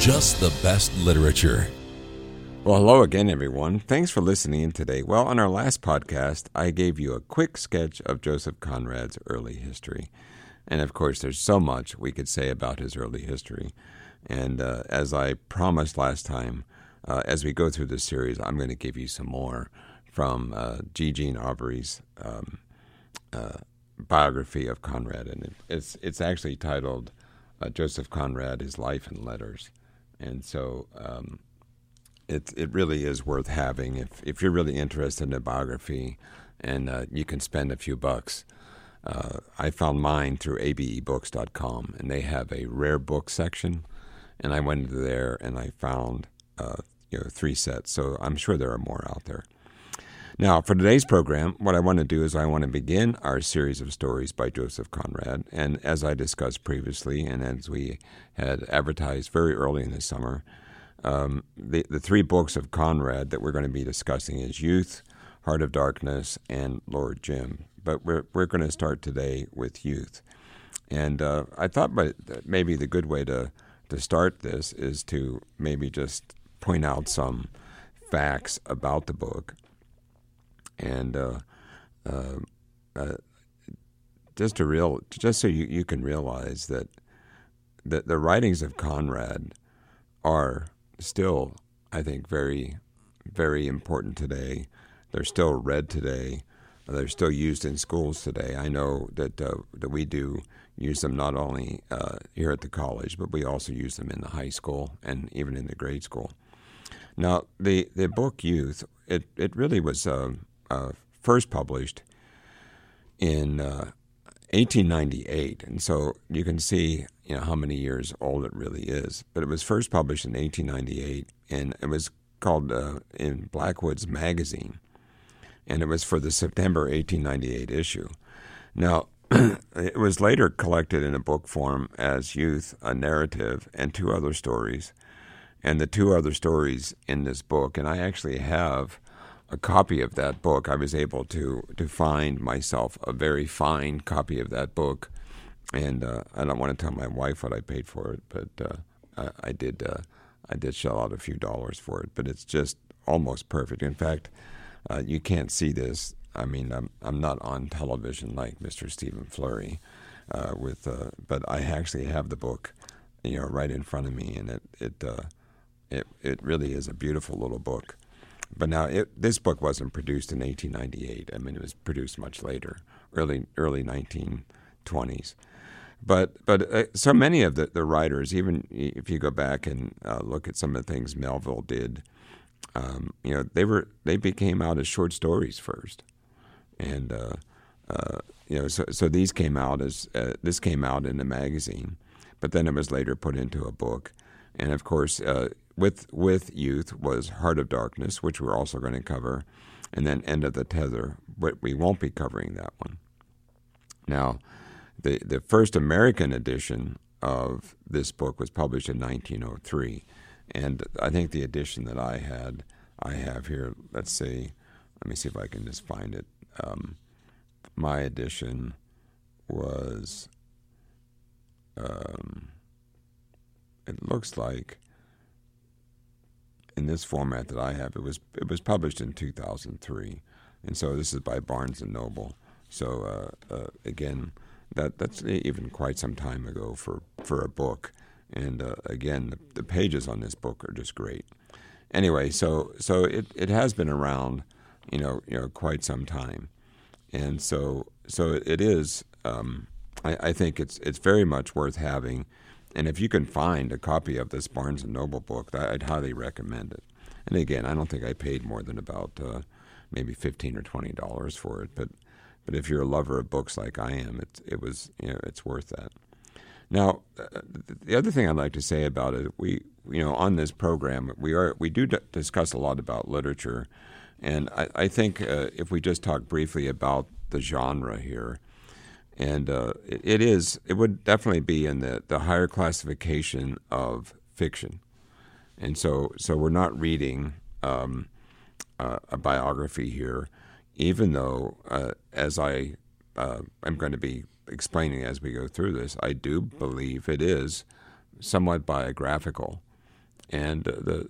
Just the Best Literature. Well, hello again, everyone. Thanks for listening in today. Well, on our last podcast, I gave you a quick sketch of Joseph Conrad's early history. And of course, there's so much we could say about his early history. And uh, as I promised last time, uh, as we go through this series, I'm going to give you some more from uh, G. Jean Aubry's um, uh, biography of Conrad. And it's, it's actually titled uh, Joseph Conrad, His Life and Letters. And so um, it it really is worth having if if you're really interested in biography, and uh, you can spend a few bucks. Uh, I found mine through abebooks.com, and they have a rare book section, and I went into there and I found uh, you know three sets. So I'm sure there are more out there. Now, for today's program, what I want to do is I want to begin our series of stories by Joseph Conrad. And as I discussed previously, and as we had advertised very early in the summer, um, the, the three books of Conrad that we're going to be discussing is Youth, Heart of Darkness, and Lord Jim. But we're, we're going to start today with Youth. And uh, I thought but maybe the good way to, to start this is to maybe just point out some facts about the book. And uh, uh, uh, just to real, just so you, you can realize that the, the writings of Conrad are still, I think, very, very important today. They're still read today. They're still used in schools today. I know that uh, that we do use them not only uh, here at the college, but we also use them in the high school and even in the grade school. Now, the, the book Youth, it, it really was uh, uh, first published in uh, 1898, and so you can see you know how many years old it really is. But it was first published in 1898, and it was called uh, in Blackwood's Magazine, and it was for the September 1898 issue. Now, it was later collected in a book form as Youth, a narrative, and two other stories. And the two other stories in this book, and I actually have a copy of that book. I was able to to find myself a very fine copy of that book, and uh, I don't want to tell my wife what I paid for it, but uh, I, I did. Uh, I did shell out a few dollars for it, but it's just almost perfect. In fact, uh, you can't see this. I mean, I'm I'm not on television like Mr. Stephen Flurry, uh, with, uh, but I actually have the book, you know, right in front of me, and it it it it really is a beautiful little book. But now, it, this book wasn't produced in 1898. I mean, it was produced much later, early early 1920s. But but uh, so many of the, the writers, even if you go back and uh, look at some of the things Melville did, um, you know, they were they became out as short stories first, and uh, uh, you know, so so these came out as uh, this came out in a magazine, but then it was later put into a book, and of course, uh, with with youth was Heart of Darkness, which we're also going to cover, and then End of the Tether, but we won't be covering that one. Now, the the first American edition of this book was published in 1903, and I think the edition that I had, I have here. Let's see, let me see if I can just find it. Um, my edition was. Um, it looks like in this format that I have, it was it was published in 2003, and so this is by Barnes and Noble. So uh, uh, again, that that's even quite some time ago for for a book, and uh, again, the, the pages on this book are just great. Anyway, so so it, it has been around, you know, you know, quite some time, and so so it is. Um, I, I think it's it's very much worth having. And if you can find a copy of this Barnes and Noble book, I'd highly recommend it. And again, I don't think I paid more than about uh, maybe fifteen or twenty dollars for it. But but if you're a lover of books like I am, it it was you know it's worth that. Now, uh, the other thing I'd like to say about it, we you know, on this program, we are we do d- discuss a lot about literature, and I, I think uh, if we just talk briefly about the genre here, and uh, it, it is it would definitely be in the the higher classification of fiction, and so so we're not reading um, uh, a biography here, even though uh, as I uh, I'm going to be explaining as we go through this, I do believe it is somewhat biographical, and the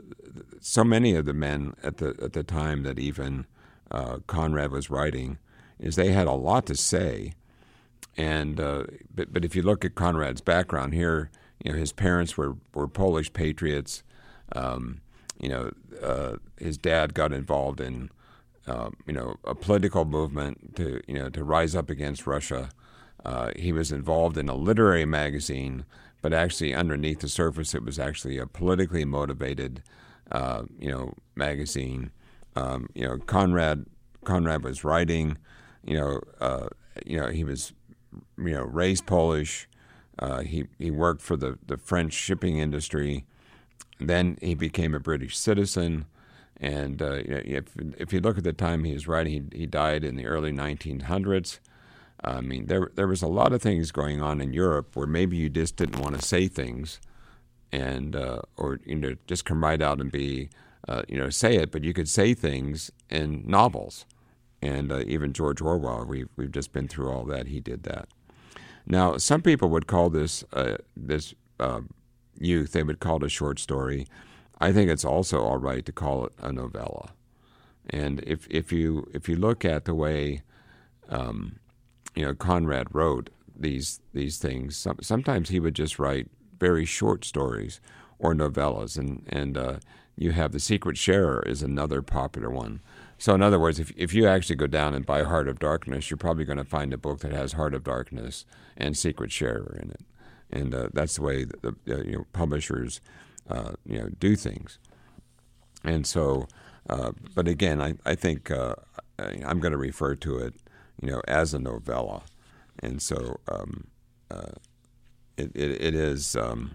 so many of the men at the at the time that even uh, Conrad was writing is they had a lot to say, and uh, but but if you look at Conrad's background here, you know his parents were were Polish patriots. Um, you know, uh, his dad got involved in uh, you know a political movement to you know to rise up against Russia. Uh, he was involved in a literary magazine but actually underneath the surface, it was actually a politically motivated, uh, you know, magazine. Um, you know, Conrad Conrad was writing. You know, uh, you know, he was, you know, raised Polish. Uh, he he worked for the the French shipping industry. Then he became a British citizen. And uh, if if you look at the time he was writing, he, he died in the early 1900s. I mean, there there was a lot of things going on in Europe where maybe you just didn't want to say things, and uh, or you know just come right out and be uh, you know say it, but you could say things in novels, and uh, even George Orwell. We've we've just been through all that. He did that. Now, some people would call this uh, this uh, youth. They would call it a short story. I think it's also all right to call it a novella. And if if you if you look at the way um, you know, Conrad wrote these these things. Some, sometimes he would just write very short stories or novellas, and and uh, you have the Secret Sharer is another popular one. So in other words, if if you actually go down and buy Heart of Darkness, you're probably going to find a book that has Heart of Darkness and Secret Sharer in it, and uh, that's the way the, the you know publishers uh, you know do things. And so, uh, but again, I I think uh, I'm going to refer to it you know, as a novella, and so um, uh, it, it, it is. Um,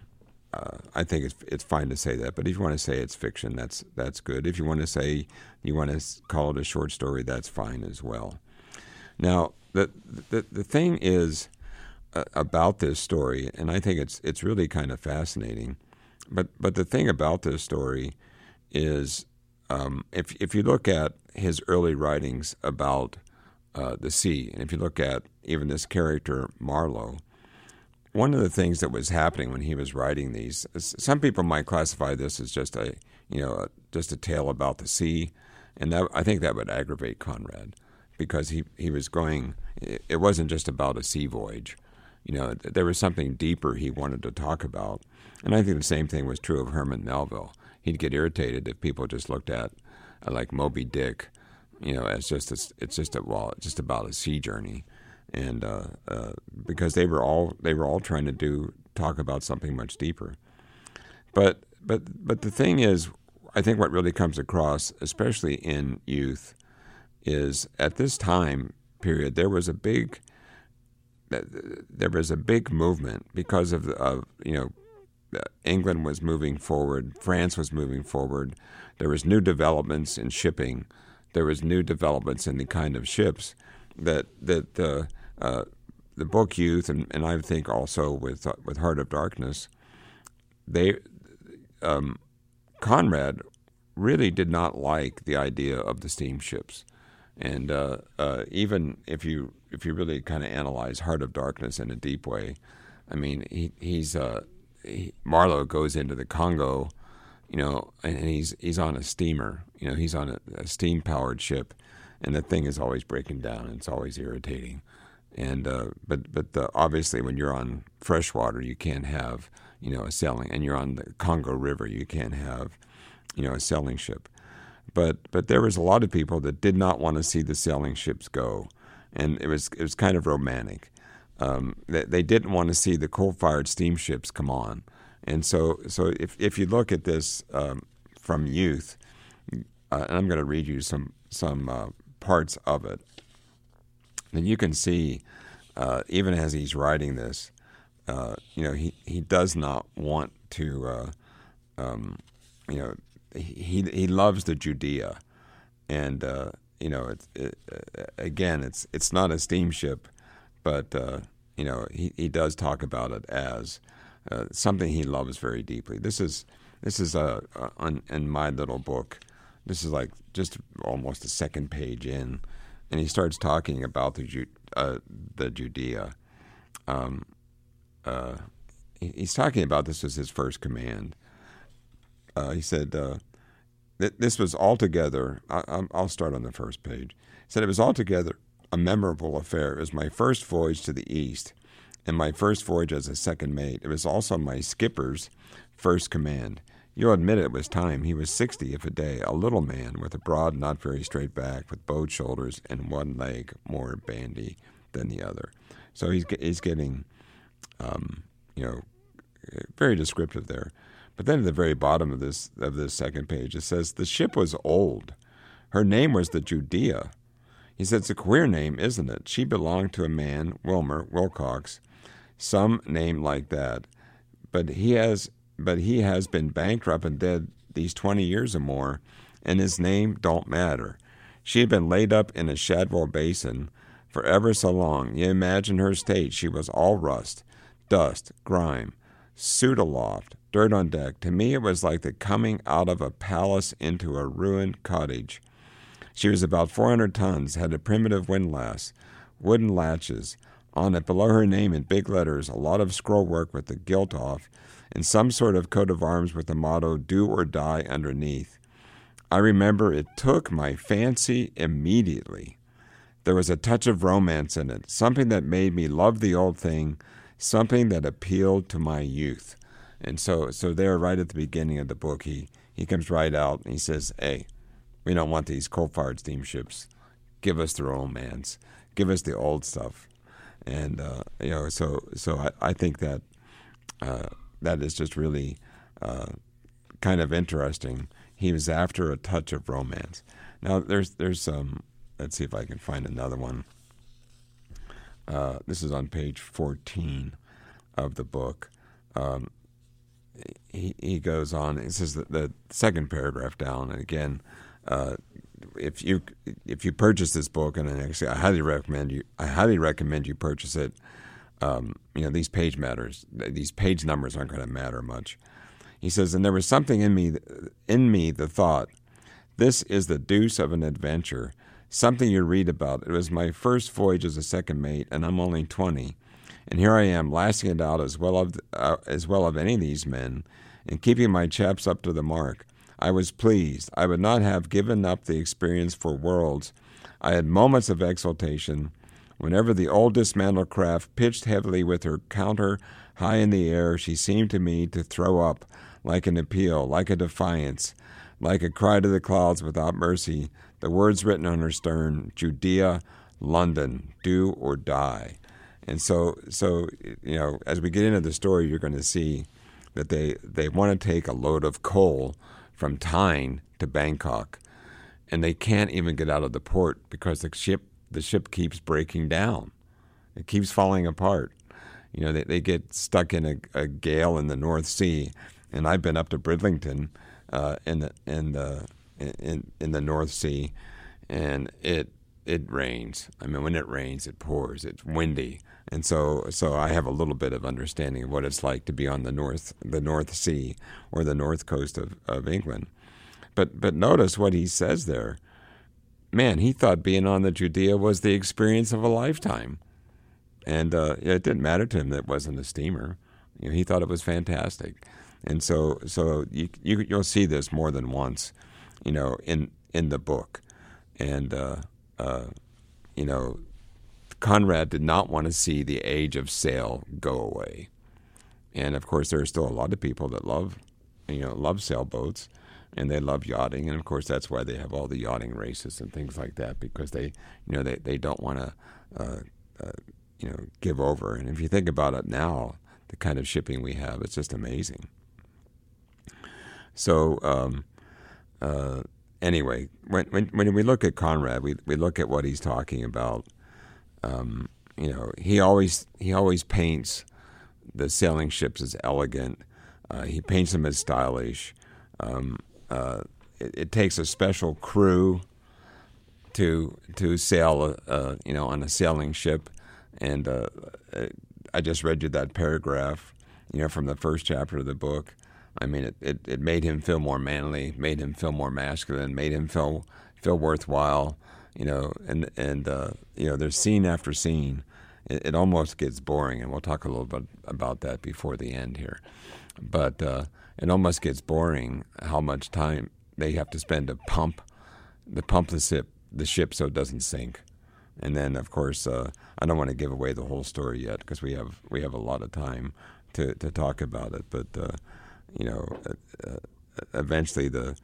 uh, I think it's it's fine to say that, but if you want to say it's fiction, that's that's good. If you want to say you want to call it a short story, that's fine as well. Now, the the the thing is uh, about this story, and I think it's it's really kind of fascinating. But but the thing about this story is, um, if if you look at his early writings about uh, the sea. And if you look at even this character, Marlowe, one of the things that was happening when he was writing these, some people might classify this as just a, you know, just a tale about the sea, and that, I think that would aggravate Conrad because he, he was going. It wasn't just about a sea voyage, you know. There was something deeper he wanted to talk about, and I think the same thing was true of Herman Melville. He'd get irritated if people just looked at, uh, like Moby Dick, you know, it's just a, it's just a well, just about a sea journey, and uh, uh, because they were all they were all trying to do talk about something much deeper, but but but the thing is, I think what really comes across, especially in youth, is at this time period there was a big there was a big movement because of, of you know England was moving forward, France was moving forward. There was new developments in shipping there was new developments in the kind of ships that that the uh, the book youth and, and I think also with uh, with Heart of Darkness, they um, Conrad really did not like the idea of the steamships, and uh, uh, even if you if you really kind of analyze Heart of Darkness in a deep way, I mean he he's uh, he, Marlowe goes into the Congo you know, and he's he's on a steamer. You know, he's on a, a steam powered ship, and the thing is always breaking down. And it's always irritating. And uh, but but the, obviously, when you're on freshwater, you can't have you know a sailing, and you're on the Congo River, you can't have you know a sailing ship. But but there was a lot of people that did not want to see the sailing ships go, and it was it was kind of romantic. Um, they, they didn't want to see the coal-fired steamships come on. And so, so if, if you look at this um, from youth, uh, and I'm going to read you some some uh, parts of it, And you can see, uh, even as he's writing this, uh, you know, he, he does not want to uh, um, you know, he he loves the Judea, and uh, you know, it, it, uh, again, it's it's not a steamship, but uh, you know, he, he does talk about it as something he loves very deeply. This is this is a in my little book. This is like just almost a second page in, and he starts talking about the uh, the Judea. Um, uh, he's talking about this as his first command. Uh, he said uh, that this was altogether. I, will start on the first page. He said it was altogether a memorable affair. It was my first voyage to the east, and my first voyage as a second mate. It was also my skipper's first command. You'll admit it was time. He was sixty if a day, a little man with a broad, not very straight back, with bowed shoulders and one leg more bandy than the other. So he's he's getting, um, you know, very descriptive there. But then at the very bottom of this of this second page, it says the ship was old. Her name was the Judea. He said it's a queer name, isn't it? She belonged to a man, Wilmer Wilcox, some name like that. But he has but he has been bankrupt and dead these twenty years or more, and his name don't matter. She had been laid up in a Shadwell basin for ever so long. You imagine her state. She was all rust, dust, grime, soot aloft, dirt on deck. To me, it was like the coming out of a palace into a ruined cottage. She was about 400 tons, had a primitive windlass, wooden latches. On it, below her name in big letters, a lot of scroll work with the gilt off, and some sort of coat of arms with the motto, Do or Die, underneath. I remember it took my fancy immediately. There was a touch of romance in it, something that made me love the old thing, something that appealed to my youth. And so, so there, right at the beginning of the book, he, he comes right out and he says, Hey, we don't want these coal fired steamships. Give us the romance, give us the old stuff. And, uh, you know, so, so I, I think that uh, that is just really uh, kind of interesting. He was after a touch of romance. Now, there's, there's let's see if I can find another one. Uh, this is on page 14 of the book. Um, he, he goes on. This is the, the second paragraph down, and again, uh, if you if you purchase this book, and actually I highly recommend you, I highly recommend you purchase it. Um, you know these page matters. These page numbers aren't going to matter much. He says, and there was something in me, in me, the thought, this is the deuce of an adventure, something you read about. It was my first voyage as a second mate, and I'm only twenty, and here I am, lasting it out as well of uh, as well of any of these men, and keeping my chaps up to the mark. I was pleased. I would not have given up the experience for worlds. I had moments of exultation. Whenever the old dismantled craft pitched heavily with her counter high in the air, she seemed to me to throw up like an appeal, like a defiance, like a cry to the clouds without mercy, the words written on her stern Judea, London, do or die. And so, so you know, as we get into the story, you're going to see that they, they want to take a load of coal from Tyne to Bangkok, and they can't even get out of the port because the ship the ship keeps breaking down. It keeps falling apart. You know, they, they get stuck in a, a gale in the North Sea, and I've been up to Bridlington uh, in the in the in, in the North Sea, and it it rains. I mean, when it rains, it pours. It's windy, and so so I have a little bit of understanding of what it's like to be on the north the North Sea or the north coast of, of England. But but notice what he says there. Man, he thought being on the Judea was the experience of a lifetime, and uh, it didn't matter to him that it wasn't a steamer. You know, he thought it was fantastic, and so so you, you you'll see this more than once, you know, in in the book, and uh, uh, you know Conrad did not want to see the age of sail go away. And of course, there are still a lot of people that love, you know, love sailboats, and they love yachting. And of course, that's why they have all the yachting races and things like that because they, you know, they, they don't want to, uh, uh, you know, give over. And if you think about it now, the kind of shipping we have, it's just amazing. So, um, uh, anyway, when, when when we look at Conrad, we we look at what he's talking about um, you know, he always he always paints the sailing ships as elegant, Uh, he paints them as stylish. Um, uh, it, it, takes a special crew to to sail, uh, you know, on a sailing ship. And uh, I just read you that paragraph, you know, from the first chapter of the book. I mean, it, it, it made him feel more manly, made him feel more masculine, made him feel feel worthwhile, you know. And and uh, you know, there's scene after scene. It, almost gets boring, and we'll talk a little bit about that before the end here. But uh, it almost gets boring how much time they have to spend to pump the pump the ship the ship so it doesn't sink. And then, of course, uh, I don't want to give away the whole story yet because we have we have a lot of time to, to talk about it. But uh, you know, uh, uh eventually the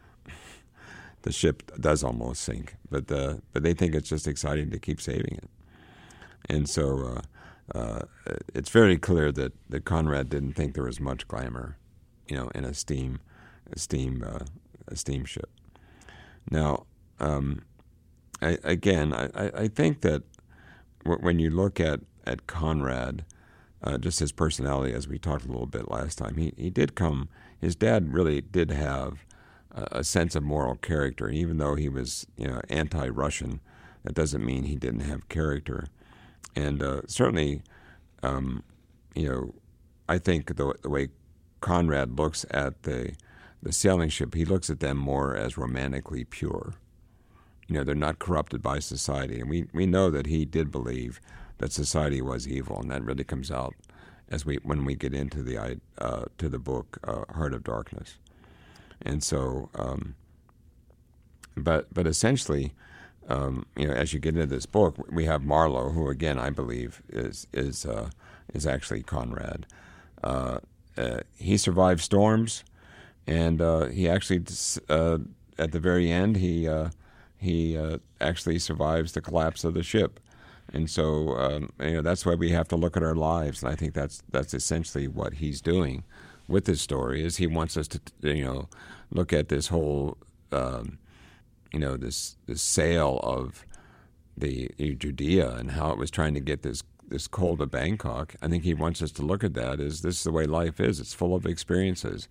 the ship does almost sink. But uh, but they think it's just exciting to keep saving it. And so uh, it's very clear that, that Conrad didn't think there was much glamour, you know, in a steam a steam a steamship. Now. Um, I, again, I, I think that when you look at, at Conrad, uh, just his personality, as we talked a little bit last time, he, he did come, his dad really did have a, a sense of moral character. Even though he was you know, anti Russian, that doesn't mean he didn't have character. And uh, certainly, um, you know, I think the, the way Conrad looks at the, the sailing ship, he looks at them more as romantically pure you know, they're not corrupted by society. And we, we know that he did believe that society was evil, and that really comes out as we when we get into the uh, to the book uh, Heart of Darkness. And so, um, but but essentially, um, you know, as you get into this book, we have Marlowe, who again I believe is is uh, is actually Conrad. Uh, uh, he survived storms, and uh, he actually at the very end he he uh, actually survives the collapse of the ship. And so, um, you know, that's why we have to look at our lives. And I think that's that's essentially what he's doing with this story. Is he wants us to, you know, look at this whole, um, you know, this this sale of the Judea and how it was trying to get this this coal to Bangkok. I think he wants us to look at that as this is the way life is. It's full of experiences,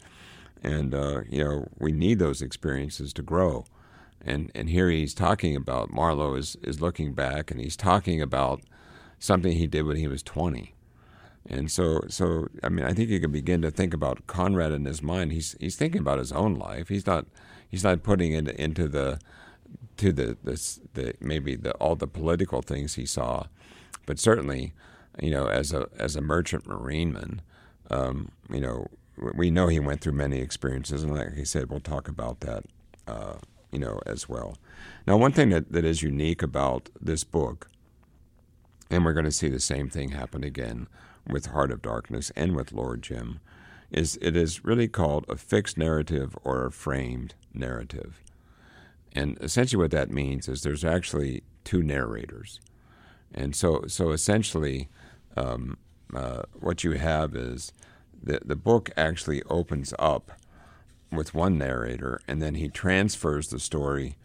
and uh, you know, we need those experiences to grow. And and here he's talking about Marlowe is is looking back and he's talking about something he did when he was 20 and so so I mean I think you can begin to think about Conrad in his mind. He's he's thinking about his own life. He's not he's not putting it into the to the the, the maybe the all the political things he saw but certainly you know as a as a merchant marineman um, you know we know he went through many experiences and like he said we'll talk about that uh, you know, as well. Now, one thing that, that is unique about this book, and we're going to see the same thing happen again with Heart of Darkness and with Lord Jim, is it is really called a fixed narrative or a framed narrative. And essentially, what that means is there's actually two narrators. And so, so essentially, um, uh, what you have is the, the book actually opens up with one narrator, and then he transfers the story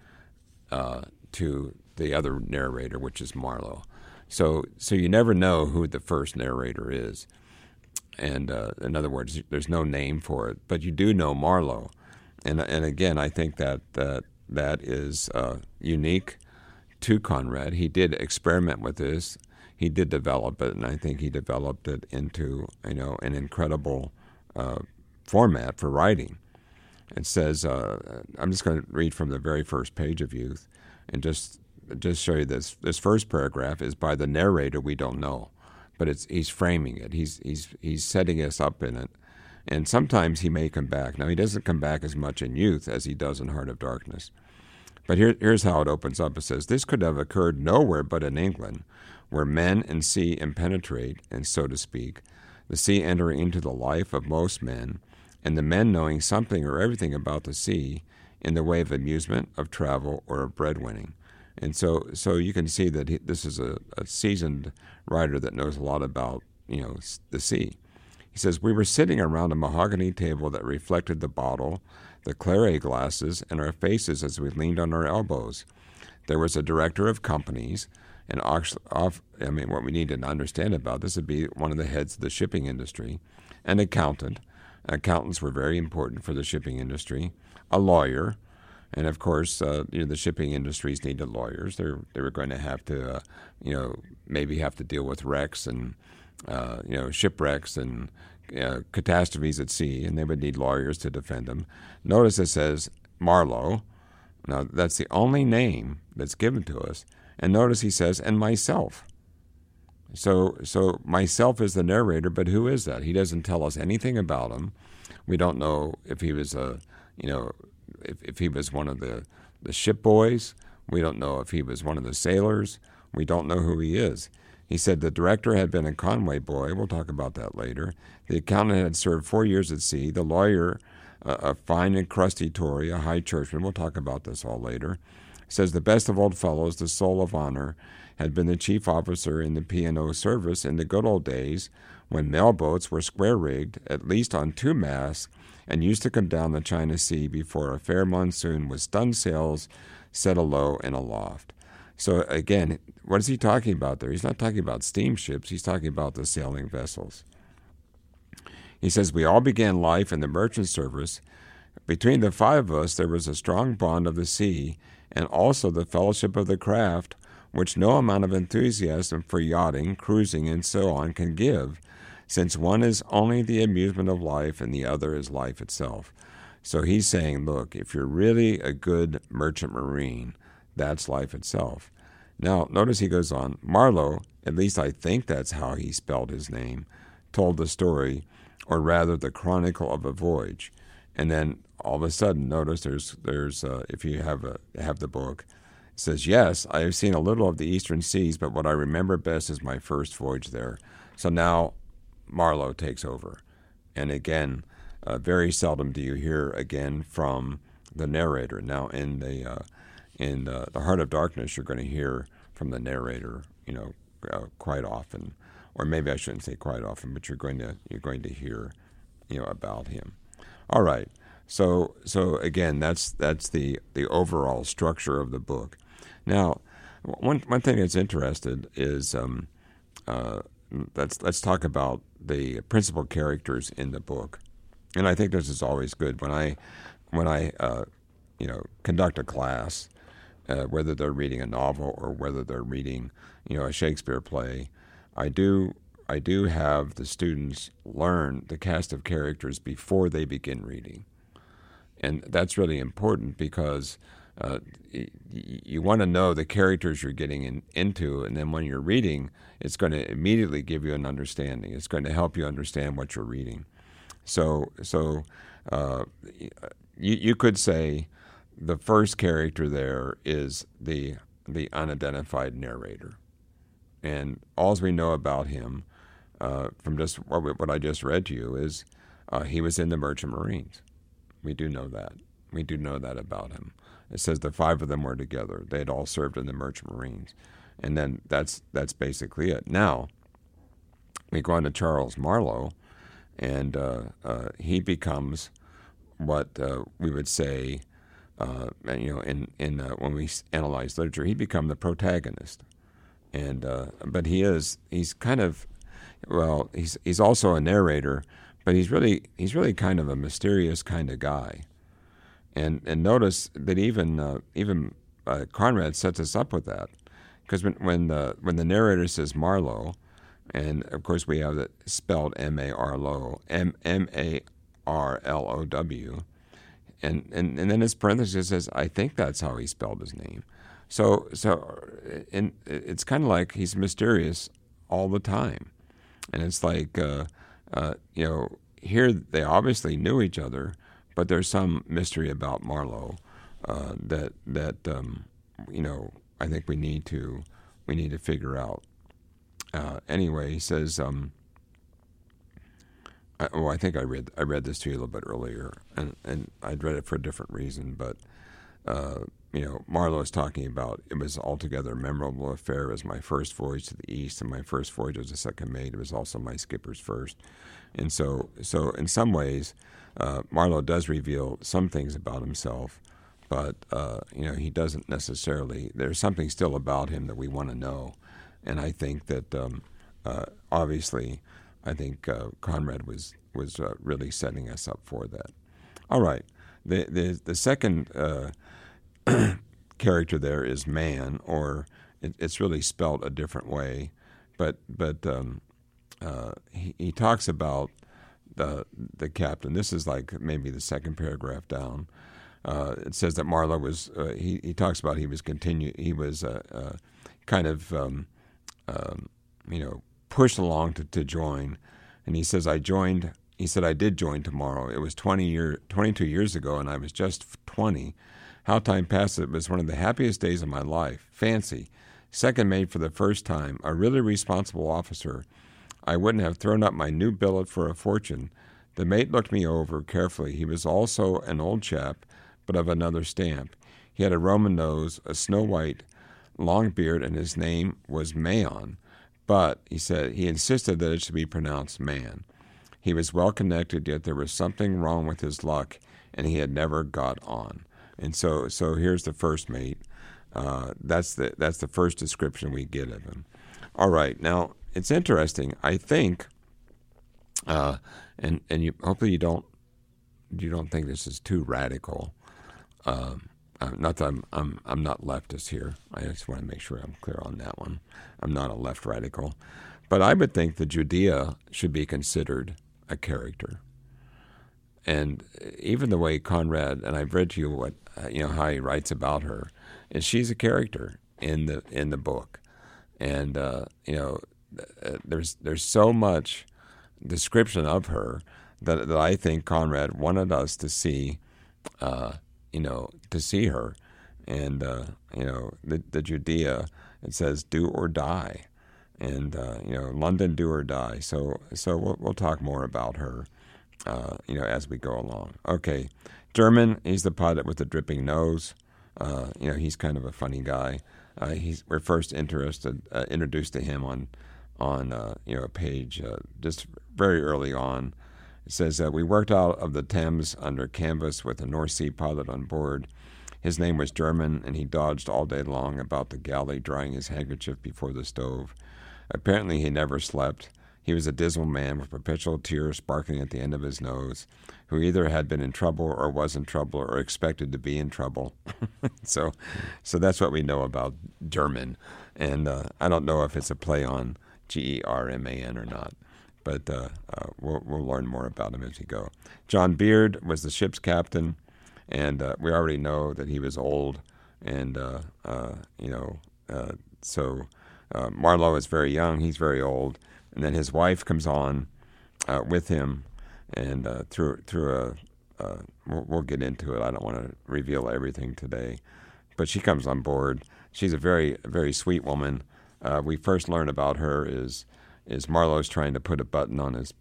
uh, to the other narrator, which is Marlowe. So, so you never know who the first narrator is, and uh, in other words, there's no name for it, but you do know Marlowe, and and again, I think that that that is uh, unique to Conrad. He did experiment with this, he did develop it, and I think he developed it into you know an incredible uh, format for writing. It says, uh, I'm just going to read from the very first page of Youth and just just show you this. This first paragraph is by the narrator we don't know, but it's he's framing it. He's he's he's setting us up in it, and sometimes he may come back. Now he doesn't come back as much in Youth as he does in Heart of Darkness. But here, here's how it opens up. It says, This could have occurred nowhere but in England, where men and sea impenetrate, and so to speak, the sea entering into the life of most men, and the men knowing something or everything about the sea in the way of amusement, of travel, or of breadwinning. And so, so you can see that he, this is a, a seasoned writer that knows a lot about, you know, the sea. He says, We were sitting around a mahogany table that reflected the bottle, the claret glasses, and our faces as we leaned on our elbows. There was a director of companies, and off, I mean, what we need to understand about this would be one of the heads of the shipping industry, an accountant, Accountants were very important for the shipping industry. A lawyer, and of course, uh, you know, the shipping industries needed lawyers. They're, they were going to have to, uh, you know, maybe have to deal with wrecks and, uh, you know, shipwrecks and uh, catastrophes at sea, and they would need lawyers to defend them. Notice it says Marlowe. Now, that's the only name that's given to us. And notice he says, and myself. So, so myself is the narrator, but who is that? He doesn't tell us anything about him. We don't know if he was a, you know, if, if he was one of the, the ship boys. We don't know if he was one of the sailors. We don't know who he is. He said the director had been a Conway boy. We'll talk about that later. The accountant had served four years at sea. The lawyer, uh, a fine and crusty Tory, a high churchman. We'll talk about this all later. Says the best of old fellows, the soul of honor, had been the chief officer in the P&O service in the good old days when mail boats were square rigged, at least on two masts, and used to come down the China Sea before a fair monsoon with stun sails set alow and aloft. So again, what is he talking about there? He's not talking about steamships, he's talking about the sailing vessels. He says, We all began life in the merchant service. Between the five of us, there was a strong bond of the sea and also the fellowship of the craft, which no amount of enthusiasm for yachting, cruising, and so on can give, since one is only the amusement of life and the other is life itself. So he's saying, look, if you're really a good merchant marine, that's life itself. Now, notice he goes on Marlowe, at least I think that's how he spelled his name, told the story, or rather the chronicle of a voyage. And then all of a sudden, notice there's, there's uh, if you have, a, have the book, says, Yes, I have seen a little of the eastern seas, but what I remember best is my first voyage there. So now Marlowe takes over. And again, uh, very seldom do you hear again from the narrator. Now, in the uh, in the, the Heart of Darkness, you're going to hear from the narrator, you know, uh, quite often, or maybe I shouldn't say quite often, but you're going to you're going to hear, you know, about him. All right. So so again, that's that's the the overall structure of the book. Now, one one thing that's interested is um, uh, let's let's talk about the principal characters in the book, and I think this is always good when I when I uh, you know conduct a class, uh, whether they're reading a novel or whether they're reading you know a Shakespeare play, I do I do have the students learn the cast of characters before they begin reading, and that's really important because uh, you want to know the characters you're getting in, into, and then when you're reading, it's going to immediately give you an understanding. It's going to help you understand what you're reading. So, so uh, you you could say the first character there is the the unidentified narrator, and all we know about him uh, from just what, what I just read to you is uh, he was in the Merchant Marines. We do know that. We do know that about him. It says the five of them were together. They had all served in the Merchant Marines, and then that's that's basically it. Now we go on to Charles Marlowe, and uh, uh, he becomes what uh, we would say, uh, you know, in in uh, when we analyze literature, he become the protagonist, and uh, but he is he's kind of well he's he's also a narrator, but he's really he's really kind of a mysterious kind of guy. And and notice that even uh, even uh, Conrad sets us up with that, because when when the when the narrator says Marlowe, and of course we have it spelled M A R Low M M A R L O W, and and and then his parenthesis says I think that's how he spelled his name. So so and it's kind of like he's mysterious all the time, and it's like uh, uh, you know here they obviously knew each other but there's some mystery about Marlowe uh, that that um, you know I think we need to we need to figure out. Uh, anyway, he says. Um, I, well, I think I read I read this to you a little bit earlier, and and I'd read it for a different reason, but uh, you know, Marlowe is talking about it was altogether a memorable affair. It was my first voyage to the east, and my first voyage as a second mate. It was also my skipper's first, and so so in some ways, uh, Marlowe does reveal some things about himself, but uh, you know he doesn't necessarily. There's something still about him that we want to know, and I think that um, uh, obviously, I think uh, Conrad was was uh, really setting us up for that. All right, the the the second uh, character there is man, or it, it's really spelt a different way, but but um, uh, he, he talks about the the captain. This is like maybe the second paragraph down. Uh, it says that Marlowe was. Uh, he he talks about he was continue. He was kind of um, um, you know pushed along to, to join, and he says I joined. He said I did join tomorrow. It was twenty year twenty two years ago, and I was just twenty. How time passed! It was one of the happiest days of my life. Fancy, second mate for the first time, a really responsible officer. I wouldn't have thrown up my new billet for a fortune. The mate looked me over carefully. He was also an old chap but of another stamp. He had a Roman nose, a snow white, long beard, and his name was Mahon. But, he said, he insisted that it should be pronounced man. He was well connected, yet there was something wrong with his luck, and he had never got on. And so, so here's the first mate. Uh, that's the that's the first description we get of him. All right, now it's interesting. I think, uh, and and you hopefully you don't you don't think this is too radical. Um, uh, not that I'm, I'm, I'm not leftist here. I just want to make sure I'm clear on that one. I'm not a left radical. But I would think that Judea should be considered a character. And even the way Conrad, and I've read to you what, uh, you know, how he writes about her, and she's a character in the, in the book. And, uh, you know, uh, there's, there's so much description of her that, that I think Conrad wanted us to see uh, you know, to see her. And, uh, you know, the, the Judea, it says do or die. And, uh, you know, London do or die. So, so we'll, we'll talk more about her, uh, you know, as we go along. Okay. German, he's the pilot with the dripping nose. Uh, you know, he's kind of a funny guy. Uh, he's, we're first interested, uh, introduced to him on, on you know, a page just very early on it says that we worked out of the Thames under canvas with a North Sea pilot on board. His name was German, and he dodged all day long about the galley, drying his handkerchief before the stove. Apparently, he never slept. He was a dismal man with perpetual tears sparkling at the end of his nose, who either had been in trouble or was in trouble or expected to be in trouble. so, so that's what we know about German, and uh, I don't know if it's a play on G E R M A N or not but uh, uh, we'll, we'll learn more about him as we go. John Beard was the ship's captain, and uh, we already know that he was old, and uh, uh, you know, uh, so Marlowe is very young, he's very old, and then his wife comes on with him, and through through a we'll, we'll get into it. I don't want to reveal everything today, but she comes on board. She's a very very sweet woman. we first learn about her is is Marlowe's trying to put a button on his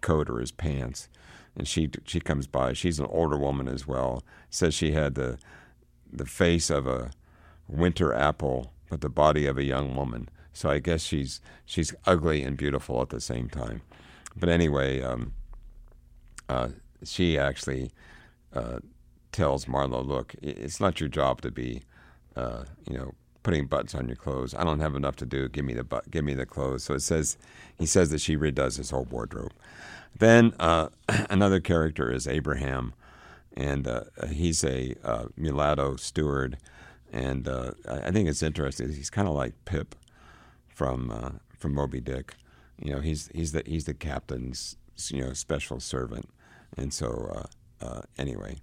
coat or his pants, and she she comes by. She's an older woman as well. Says she had the the face of a winter apple, but the body of a young woman. So I guess she's she's ugly and beautiful at the same time. But anyway, um, uh, she actually uh, tells Marlowe, "Look, it's not your job to be, uh, you know, putting buttons on your clothes. I don't have enough to do. Give me the but, give me the clothes. So it says he says that she redoes his whole wardrobe. Then uh, another character is Abraham, and uh, he's a uh, mulatto steward, and uh, I think it's interesting. He's kind of like Pip from uh, from Moby Dick. You know, he's he's the he's the captain's you know special servant, and so uh, anyway.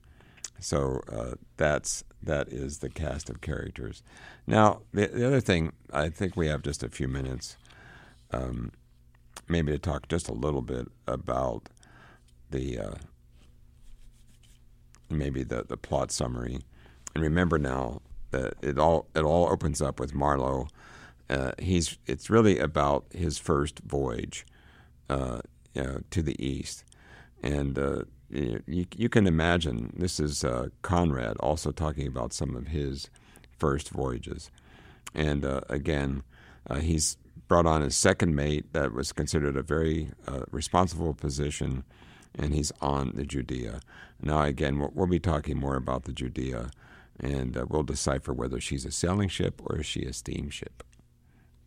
So uh, that's that is the cast of characters. Now, the, the other thing, I think we have just a few minutes, um, maybe to talk just a little bit about the uh, maybe the the plot summary. And remember now that it all it all opens up with Marlowe. Uh, he's it's really about his first voyage, uh, you know, to the east, and uh, you, you can imagine this is uh, Conrad also talking about some of his first voyages. And uh, again, uh, he's brought on his second mate that was considered a very uh, responsible position, and he's on the Judea. Now, again, we'll, we'll be talking more about the Judea, and uh, we'll decipher whether she's a sailing ship or is she a steamship.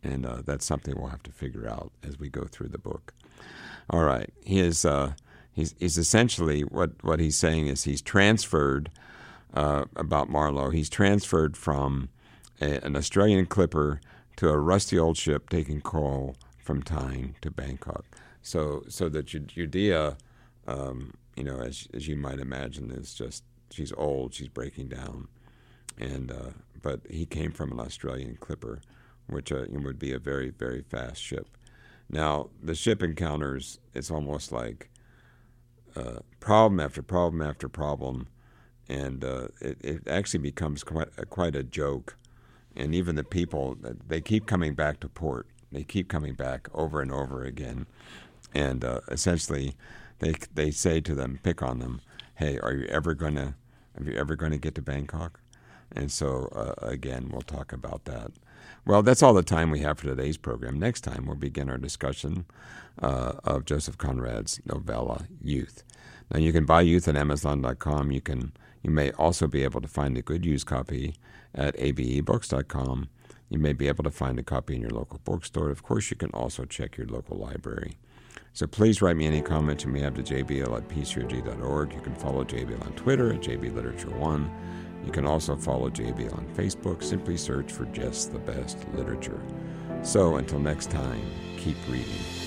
And uh, that's something we'll have to figure out as we go through the book. All right, his he's, he's essentially what, what he's saying is he's transferred uh, about Marlowe. He's transferred from a, an Australian clipper to a rusty old ship taking coal from Tyne to Bangkok. So so that Judea, um, you know, as as you might imagine, is just she's old, she's breaking down, and uh, but he came from an Australian clipper, which uh, would be a very very fast ship. Now the ship encounters it's almost like uh, problem after problem after problem, and uh, it, it actually becomes quite a, quite a joke. And even the people they keep coming back to port. They keep coming back over and over again, and uh, essentially they they say to them, pick on them, hey, are you ever gonna, are you ever gonna get to Bangkok? And so uh, again, we'll talk about that. Well, that's all the time we have for today's program. Next time, we'll begin our discussion uh, of Joseph Conrad's novella Youth. Now, you can buy Youth at Amazon.com. You can you may also be able to find a good used copy at abebooks.com. You may be able to find a copy in your local bookstore. Of course, you can also check your local library. So please write me any comments you may have to jbl at pcog.org. You can follow JBL on Twitter at jbliterature1. You can also follow JBL on Facebook. Simply search for Just the Best Literature. So until next time, keep reading.